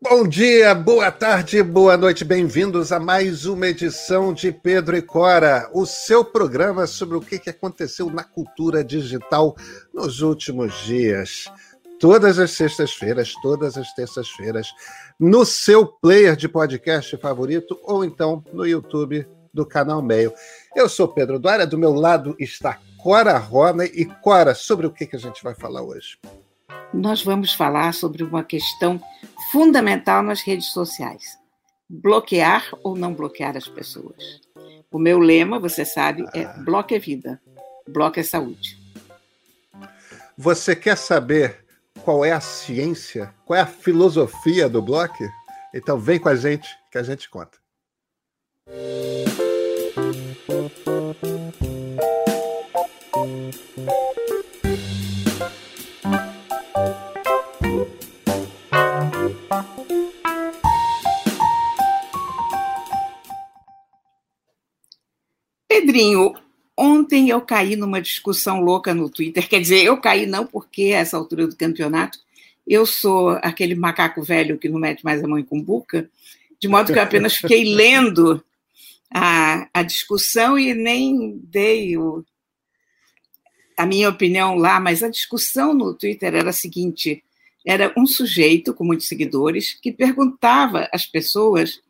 Bom dia, boa tarde, boa noite, bem-vindos a mais uma edição de Pedro e Cora, o seu programa sobre o que aconteceu na cultura digital nos últimos dias. Todas as sextas-feiras, todas as terças-feiras, no seu player de podcast favorito ou então no YouTube do canal Meio. Eu sou Pedro Duara, do meu lado está Cora Rona. E Cora, sobre o que a gente vai falar hoje? Nós vamos falar sobre uma questão fundamental nas redes sociais: bloquear ou não bloquear as pessoas. O meu lema, você sabe, é ah. é vida, bloque é saúde. Você quer saber qual é a ciência, qual é a filosofia do bloque? Então vem com a gente que a gente conta. Pedrinho, ontem eu caí numa discussão louca no Twitter. Quer dizer, eu caí não porque a essa altura do campeonato eu sou aquele macaco velho que não mete mais a mão em cumbuca, de modo que eu apenas fiquei lendo a, a discussão e nem dei o, a minha opinião lá, mas a discussão no Twitter era a seguinte: era um sujeito com muitos seguidores que perguntava às pessoas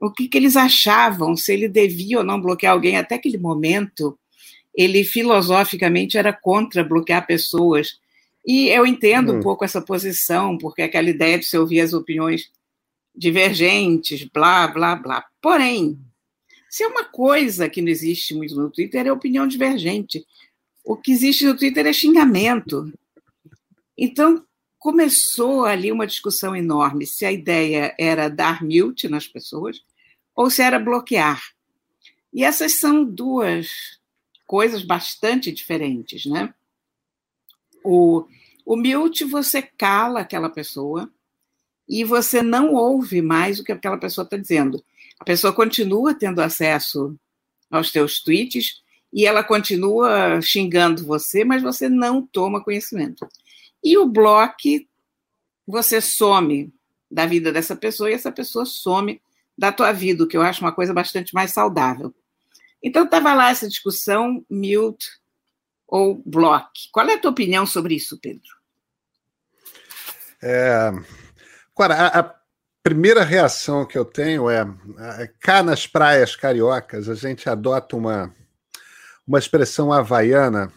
o que, que eles achavam, se ele devia ou não bloquear alguém. Até aquele momento, ele filosoficamente era contra bloquear pessoas. E eu entendo hum. um pouco essa posição, porque aquela ideia de se ouvir as opiniões divergentes, blá, blá, blá. Porém, se é uma coisa que não existe muito no Twitter, é opinião divergente. O que existe no Twitter é xingamento. Então, começou ali uma discussão enorme se a ideia era dar mute nas pessoas ou se era bloquear. E essas são duas coisas bastante diferentes, né? O, o mute você cala aquela pessoa e você não ouve mais o que aquela pessoa está dizendo. A pessoa continua tendo acesso aos teus tweets e ela continua xingando você, mas você não toma conhecimento. E o bloco, você some da vida dessa pessoa e essa pessoa some da tua vida, o que eu acho uma coisa bastante mais saudável. Então, estava lá essa discussão, mute ou block. Qual é a tua opinião sobre isso, Pedro? É, a, a, primeira reação que eu tenho é, é, cá nas praias cariocas, a gente adota uma, uma expressão havaiana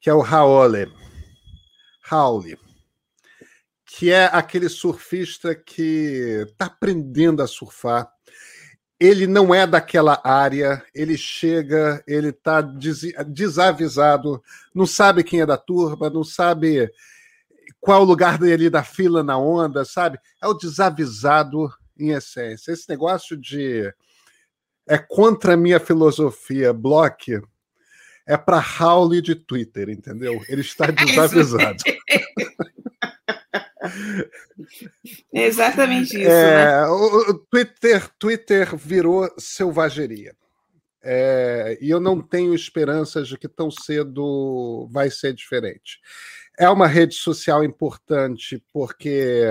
que é o haole. Haole que é aquele surfista que está aprendendo a surfar. Ele não é daquela área, ele chega, ele está des desavisado, não sabe quem é da turma, não sabe qual o lugar dele da fila na onda, sabe? É o desavisado em essência. Esse negócio de é contra a minha filosofia, bloque, é para Howley de Twitter, entendeu? Ele está é desavisado. É exatamente isso. É, né? O Twitter, Twitter virou selvageria. É, e eu não tenho esperanças de que tão cedo vai ser diferente. É uma rede social importante porque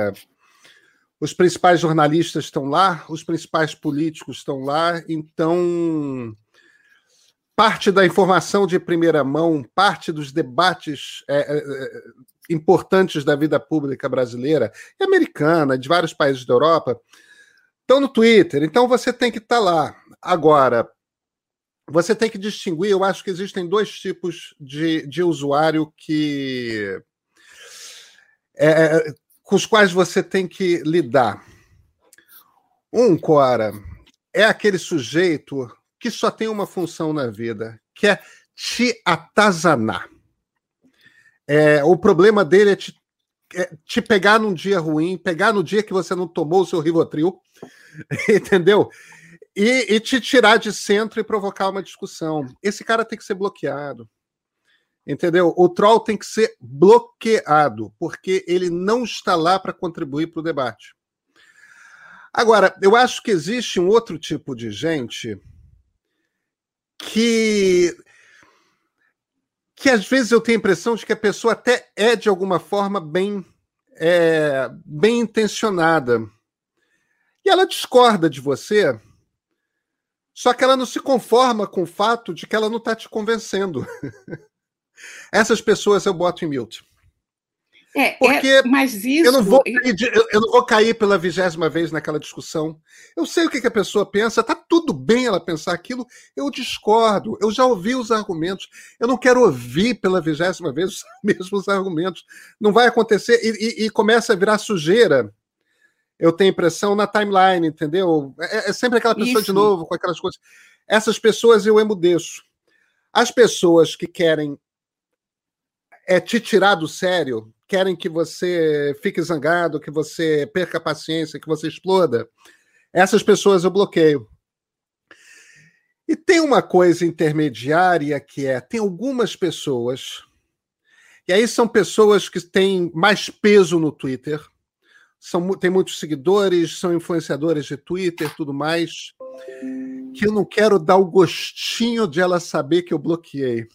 os principais jornalistas estão lá, os principais políticos estão lá, então parte da informação de primeira mão, parte dos debates é, é, é importantes da vida pública brasileira e americana, de vários países da Europa, estão no Twitter. Então você tem que estar tá lá. Agora, você tem que distinguir, eu acho que existem dois tipos de, de usuário que. É, é, com os quais você tem que lidar. Um, Cora, é aquele sujeito que só tem uma função na vida, que é te atazanar. É, o problema dele é te, é te pegar num dia ruim, pegar no dia que você não tomou o seu Rivotril, entendeu? E, e, te tirar de centro e provocar uma discussão. Esse cara tem que ser bloqueado. Entendeu? O troll tem que ser bloqueado, porque ele não está lá para contribuir para o debate. Agora, eu acho que existe um outro tipo de gente que que às vezes eu tenho a impressão de que a pessoa até é de alguma forma bem é, bem intencionada. E ela discorda de você, só que ela não se conforma com o fato de que ela não está te convencendo. Essas pessoas eu boto em mute. É, é Porque é, mas isso. Eu não, vou cair, eu não vou cair pela vigésima vez naquela discussão. Eu sei o que, que a pessoa pensa, tá tudo bem ela pensar aquilo. Eu discordo, eu já ouvi os argumentos. Eu não quero ouvir pela vigésima vez os mesmos argumentos. Não vai acontecer. E, e, e começa a virar sujeira. Eu tenho impressão na timeline, entendeu? É, é sempre aquela pessoa isso. de novo, com aquelas coisas. Essas pessoas eu emudeço. As pessoas que querem é te tirar do sério, querem que você fique zangado, que você perca a paciência, que você exploda. Essas pessoas eu bloqueio. E tem uma coisa intermediária que é: tem algumas pessoas, e aí são pessoas que têm mais peso no Twitter, são, têm muitos seguidores, são influenciadores de Twitter, tudo mais, que eu não quero dar o gostinho de ela saber que eu bloqueei.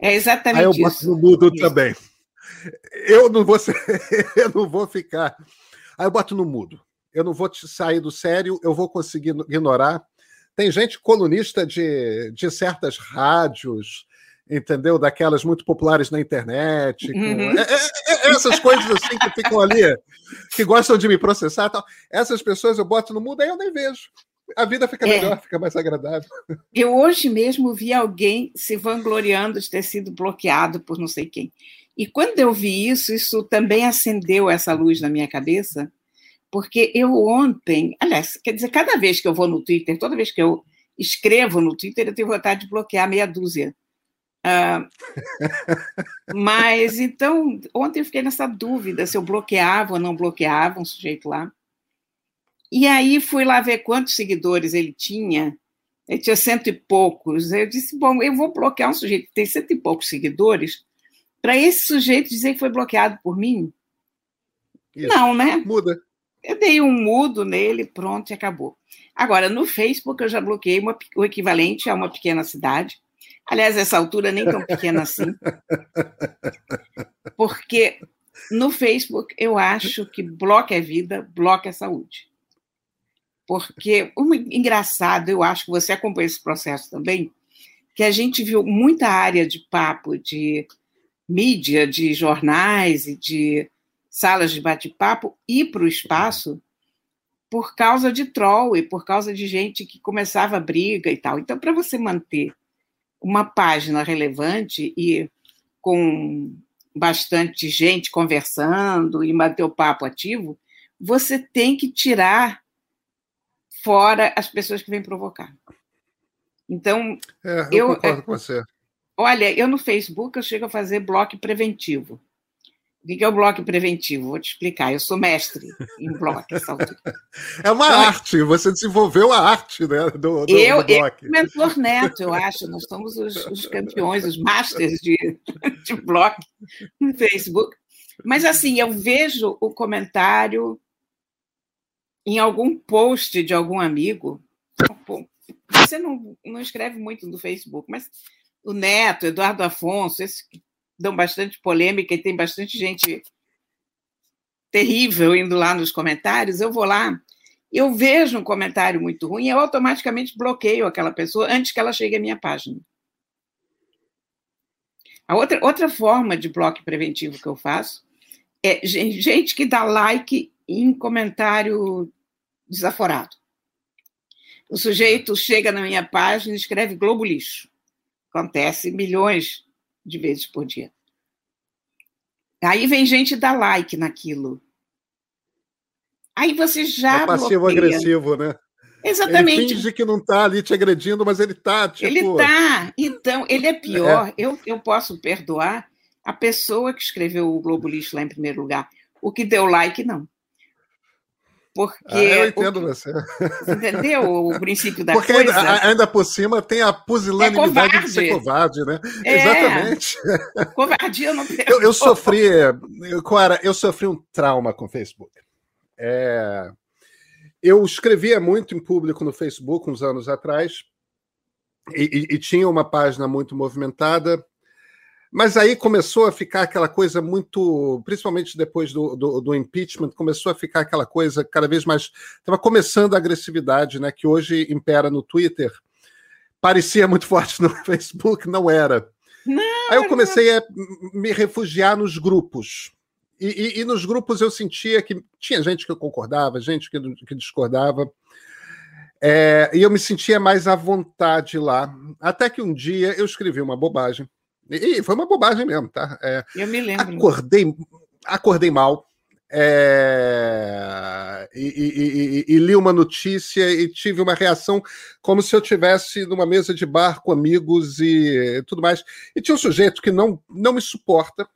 É exatamente Aí eu boto isso. no mudo também. Eu não vou ser, eu não vou ficar. Aí eu boto no mudo. Eu não vou te sair do sério, eu vou conseguir ignorar. Tem gente colunista de, de certas rádios, entendeu? Daquelas muito populares na internet. Uhum. É, é, é, essas coisas assim que ficam ali, que gostam de me processar. Tal. Essas pessoas eu boto no mudo, aí eu nem vejo a vida fica é. melhor, fica mais agradável. Eu hoje mesmo vi alguém se vangloriando de ter sido bloqueado por não sei quem. E quando eu vi isso, isso também acendeu essa luz na minha cabeça, porque eu ontem, aliás, quer dizer, cada vez que eu vou no Twitter, toda vez que eu escrevo no Twitter, eu tenho vontade de bloquear meia dúzia. Uh, mas então, ontem eu fiquei nessa dúvida se eu bloqueava ou não bloqueava um sujeito lá. E aí fui lá ver quantos seguidores ele tinha. Ele tinha cento e poucos. Eu disse: bom, eu vou bloquear um sujeito que tem cento e poucos seguidores, para esse sujeito dizer que foi bloqueado por mim? Isso. Não, né? Muda. Eu dei um mudo nele, pronto, e acabou. Agora, no Facebook, eu já bloqueei uma, o equivalente a uma pequena cidade. Aliás, essa altura nem tão pequena assim. Porque no Facebook, eu acho que bloco é vida, bloco é saúde porque um engraçado, eu acho que você acompanha esse processo também, que a gente viu muita área de papo de mídia, de jornais e de salas de bate-papo ir para o espaço por causa de troll e por causa de gente que começava a briga e tal. Então, para você manter uma página relevante e com bastante gente conversando e manter o papo ativo, você tem que tirar fora as pessoas que vêm provocar. Então, é, eu, eu concordo é, com você. Olha, eu no Facebook eu chego a fazer bloco preventivo. O que é o bloco preventivo? Vou te explicar. Eu sou mestre em bloco. é uma então, arte. Você desenvolveu a arte né, do, do, eu, do bloco. Eu, mentor neto, eu acho. Nós somos os, os campeões, os masters de, de bloco no Facebook. Mas assim, eu vejo o comentário em algum post de algum amigo, você não, não escreve muito no Facebook, mas o Neto, Eduardo Afonso, esses que dão bastante polêmica e tem bastante gente terrível indo lá nos comentários, eu vou lá, eu vejo um comentário muito ruim, eu automaticamente bloqueio aquela pessoa antes que ela chegue à minha página. A outra, outra forma de bloco preventivo que eu faço é gente que dá like em comentário desaforado. O sujeito chega na minha página e escreve Globo Lixo. Acontece milhões de vezes por dia. Aí vem gente dar like naquilo. Aí você já. É passivo-agressivo, né? Exatamente. Ele finge que não está ali te agredindo, mas ele está. Tipo... Ele está. Então, ele é pior. É. Eu, eu posso perdoar a pessoa que escreveu o Globo Lixo lá em primeiro lugar. O que deu like, não. Porque ah, eu entendo o, você. Entendeu o princípio da Porque coisa? Ainda, ainda por cima tem a pusilanimidade é de ser covarde, né? É, Exatamente. Covardia não eu, eu sofri, eu, Clara, eu sofri um trauma com o Facebook. É, eu escrevia muito em público no Facebook uns anos atrás e, e, e tinha uma página muito movimentada. Mas aí começou a ficar aquela coisa muito, principalmente depois do, do, do impeachment, começou a ficar aquela coisa cada vez mais. Estava começando a agressividade, né? Que hoje impera no Twitter. Parecia muito forte no Facebook, não era. Não, aí eu comecei a me refugiar nos grupos. E, e, e, nos grupos eu sentia que tinha gente que concordava, gente que, que discordava. É, e eu me sentia mais à vontade lá. Até que um dia eu escrevi uma bobagem. E foi uma bobagem mesmo, tá? É, eu me lembro. Acordei, acordei mal. É, e, e, e, e, li uma notícia e tive uma reação como se eu tivesse numa mesa de bar com amigos e tudo mais. E tinha um sujeito que não, não me suporta,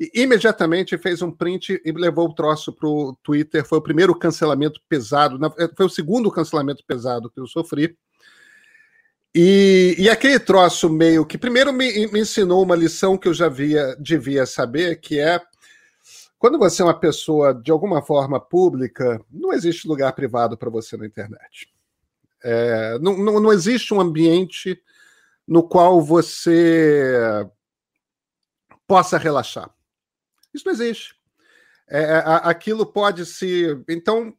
e imediatamente fez um print e levou o troço para o Twitter. Foi o primeiro cancelamento pesado, foi o segundo cancelamento pesado que eu sofri. E, e aquele troço meio que primeiro me, me, ensinou uma lição que eu já via, devia saber, que é quando você é uma pessoa de alguma forma pública, não existe lugar privado para você na internet. É, não, não, não existe um ambiente no qual você possa relaxar. Isso não existe. É, aquilo pode se. Então.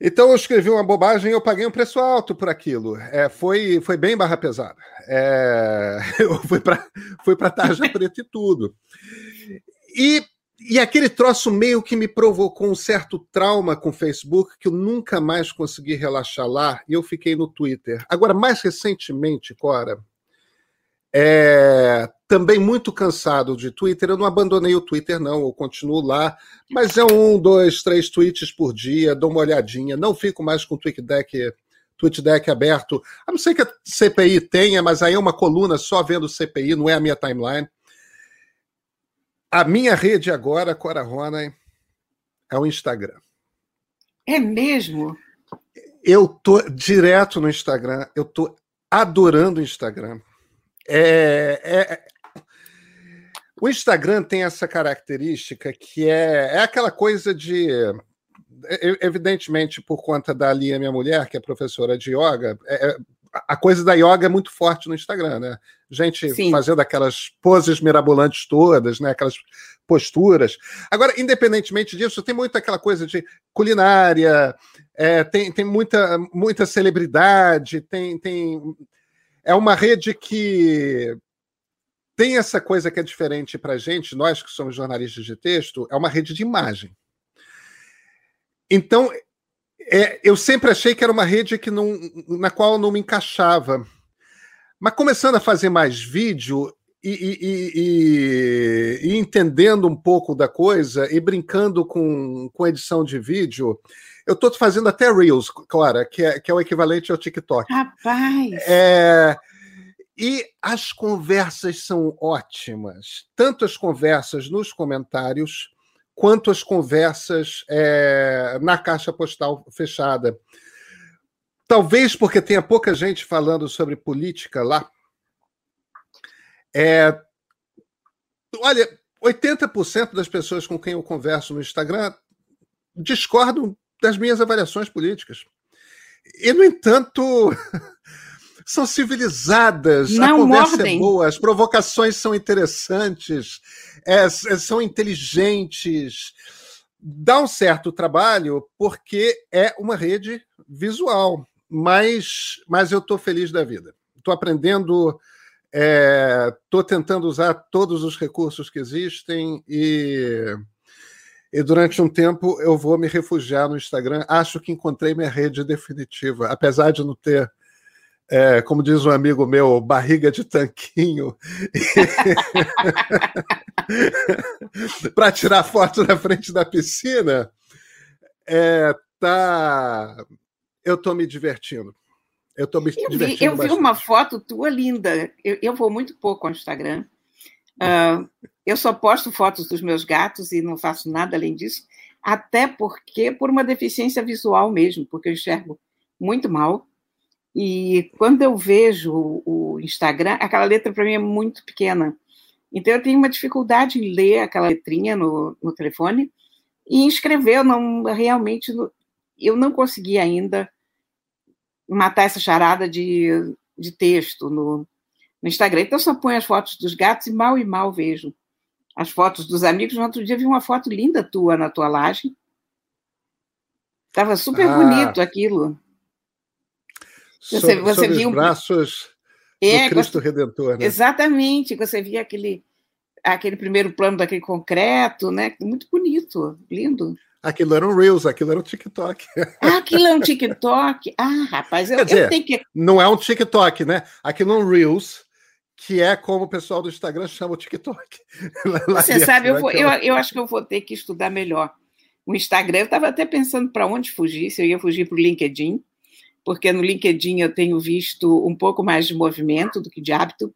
Então eu escrevi uma bobagem e eu paguei um preço alto por aquilo. É, foi, foi bem barra pesada. É, eu fui para fui para tarja preta e tudo. E, e aquele troço meio que me provocou um certo trauma com o Facebook, que eu nunca mais consegui relaxar lá, e eu fiquei no Twitter. Agora, mais recentemente, Cora, é, também muito cansado de Twitter. Eu não abandonei o Twitter, não, eu continuo lá, mas é um, dois, três tweets por dia, dou uma olhadinha, não fico mais com o TweetDeck, TweetDeck aberto, a não ser que a CPI tenha, mas aí é uma coluna só vendo CPI, não é a minha timeline. A minha rede agora, Cora Ronay, é o Instagram. É mesmo? Eu tô direto no Instagram, eu tô adorando o Instagram. É, é, o Instagram tem essa característica que é, é aquela coisa de. Evidentemente, por conta da Lia, minha mulher, que é professora de yoga, é, é, a coisa da yoga é muito forte no Instagram, né? Gente Sim. fazendo aquelas poses mirabolantes todas, né? Aquelas posturas. Agora, independentemente disso, tem muito aquela coisa de culinária, é, tem, tem muita, muita celebridade, tem, tem. É uma rede que tem essa coisa que é diferente para gente, nós que somos jornalistas de texto, é uma rede de imagem. Então, é, eu sempre achei que era uma rede que não, na qual não me encaixava. Mas começando a fazer mais vídeo e, e, e, e, entendendo um pouco da coisa e brincando com, com edição de vídeo, eu estou fazendo até Reels, Clara, que é, que é o equivalente ao TikTok. Rapaz! É, e as conversas são ótimas, tanto as conversas nos comentários, quanto as conversas é, na caixa postal fechada. Talvez porque tenha pouca gente falando sobre política lá. É, olha, 80% das pessoas com quem eu converso no Instagram discordam das minhas avaliações políticas. E, no entanto, são civilizadas, Não a conversa mordem. é boa, as provocações são interessantes, é, é, são inteligentes. Dá um certo trabalho porque é uma rede visual, mas, mas eu estou feliz da vida. Estou aprendendo, estou é, tentando usar todos os recursos que existem e, e durante um tempo eu vou me refugiar no Instagram. Acho que encontrei minha rede definitiva, apesar de não ter é, como diz um amigo meu, barriga de tanquinho, para tirar foto na frente da piscina, é, tá, eu estou me divertindo. Eu estou me eu divertindo. Vi, eu vi uma foto tua linda. Eu, eu vou muito pouco ao Instagram. Uh, eu só posto fotos dos meus gatos e não faço nada além disso, até porque por uma deficiência visual mesmo, porque eu enxergo muito mal. E quando eu vejo o Instagram, aquela letra para mim é muito pequena. Então eu tenho uma dificuldade em ler aquela letrinha no, no telefone e escrever. Eu não realmente eu não consegui ainda matar essa charada de, de texto no, no Instagram. Então só ponho as fotos dos gatos e mal e mal vejo as fotos dos amigos. No outro dia vi uma foto linda tua na tua laje. Estava super ah, bonito aquilo. Você, sobre, você sobre viu os braços é, do Cristo Redentor, né? Exatamente, você via aquele aquele primeiro plano daquele concreto, né? Muito bonito, lindo. Aquilo era um Reels, aquilo era um TikTok. Ah, aquilo é um TikTok? Ah, rapaz, eu, Quer dizer, eu tenho que. Não é um TikTok, né? Aquilo é um Reels, que é como o pessoal do Instagram chama o TikTok. Você dentro, sabe, eu, vou, eu, eu acho que eu vou ter que estudar melhor. O Instagram, eu estava até pensando para onde fugir, se eu ia fugir para o LinkedIn, porque no LinkedIn eu tenho visto um pouco mais de movimento do que de hábito.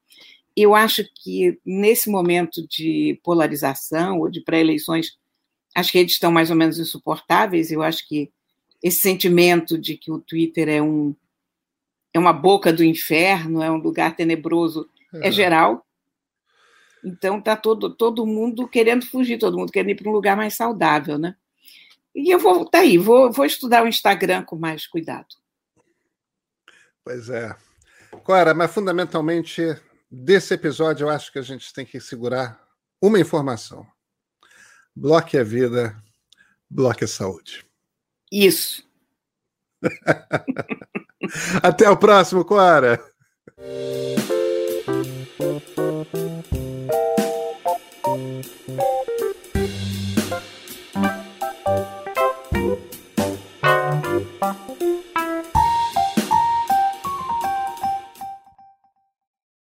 Eu acho que nesse momento de polarização ou de pré-eleições, as redes estão mais ou menos insuportáveis. Eu acho que esse sentimento de que o Twitter é um é uma boca do inferno, é um lugar tenebroso, é, é geral. Então tá todo todo mundo querendo fugir, todo mundo querendo ir para um lugar mais saudável, né? E eu vou tá aí, vou, vou estudar o Instagram com mais cuidado. Pois é. Cora, mas fundamentalmente desse episódio eu acho que a gente tem que segurar uma informação. Bloque é vida, bloque é saúde. Isso. Até o próximo, Clara.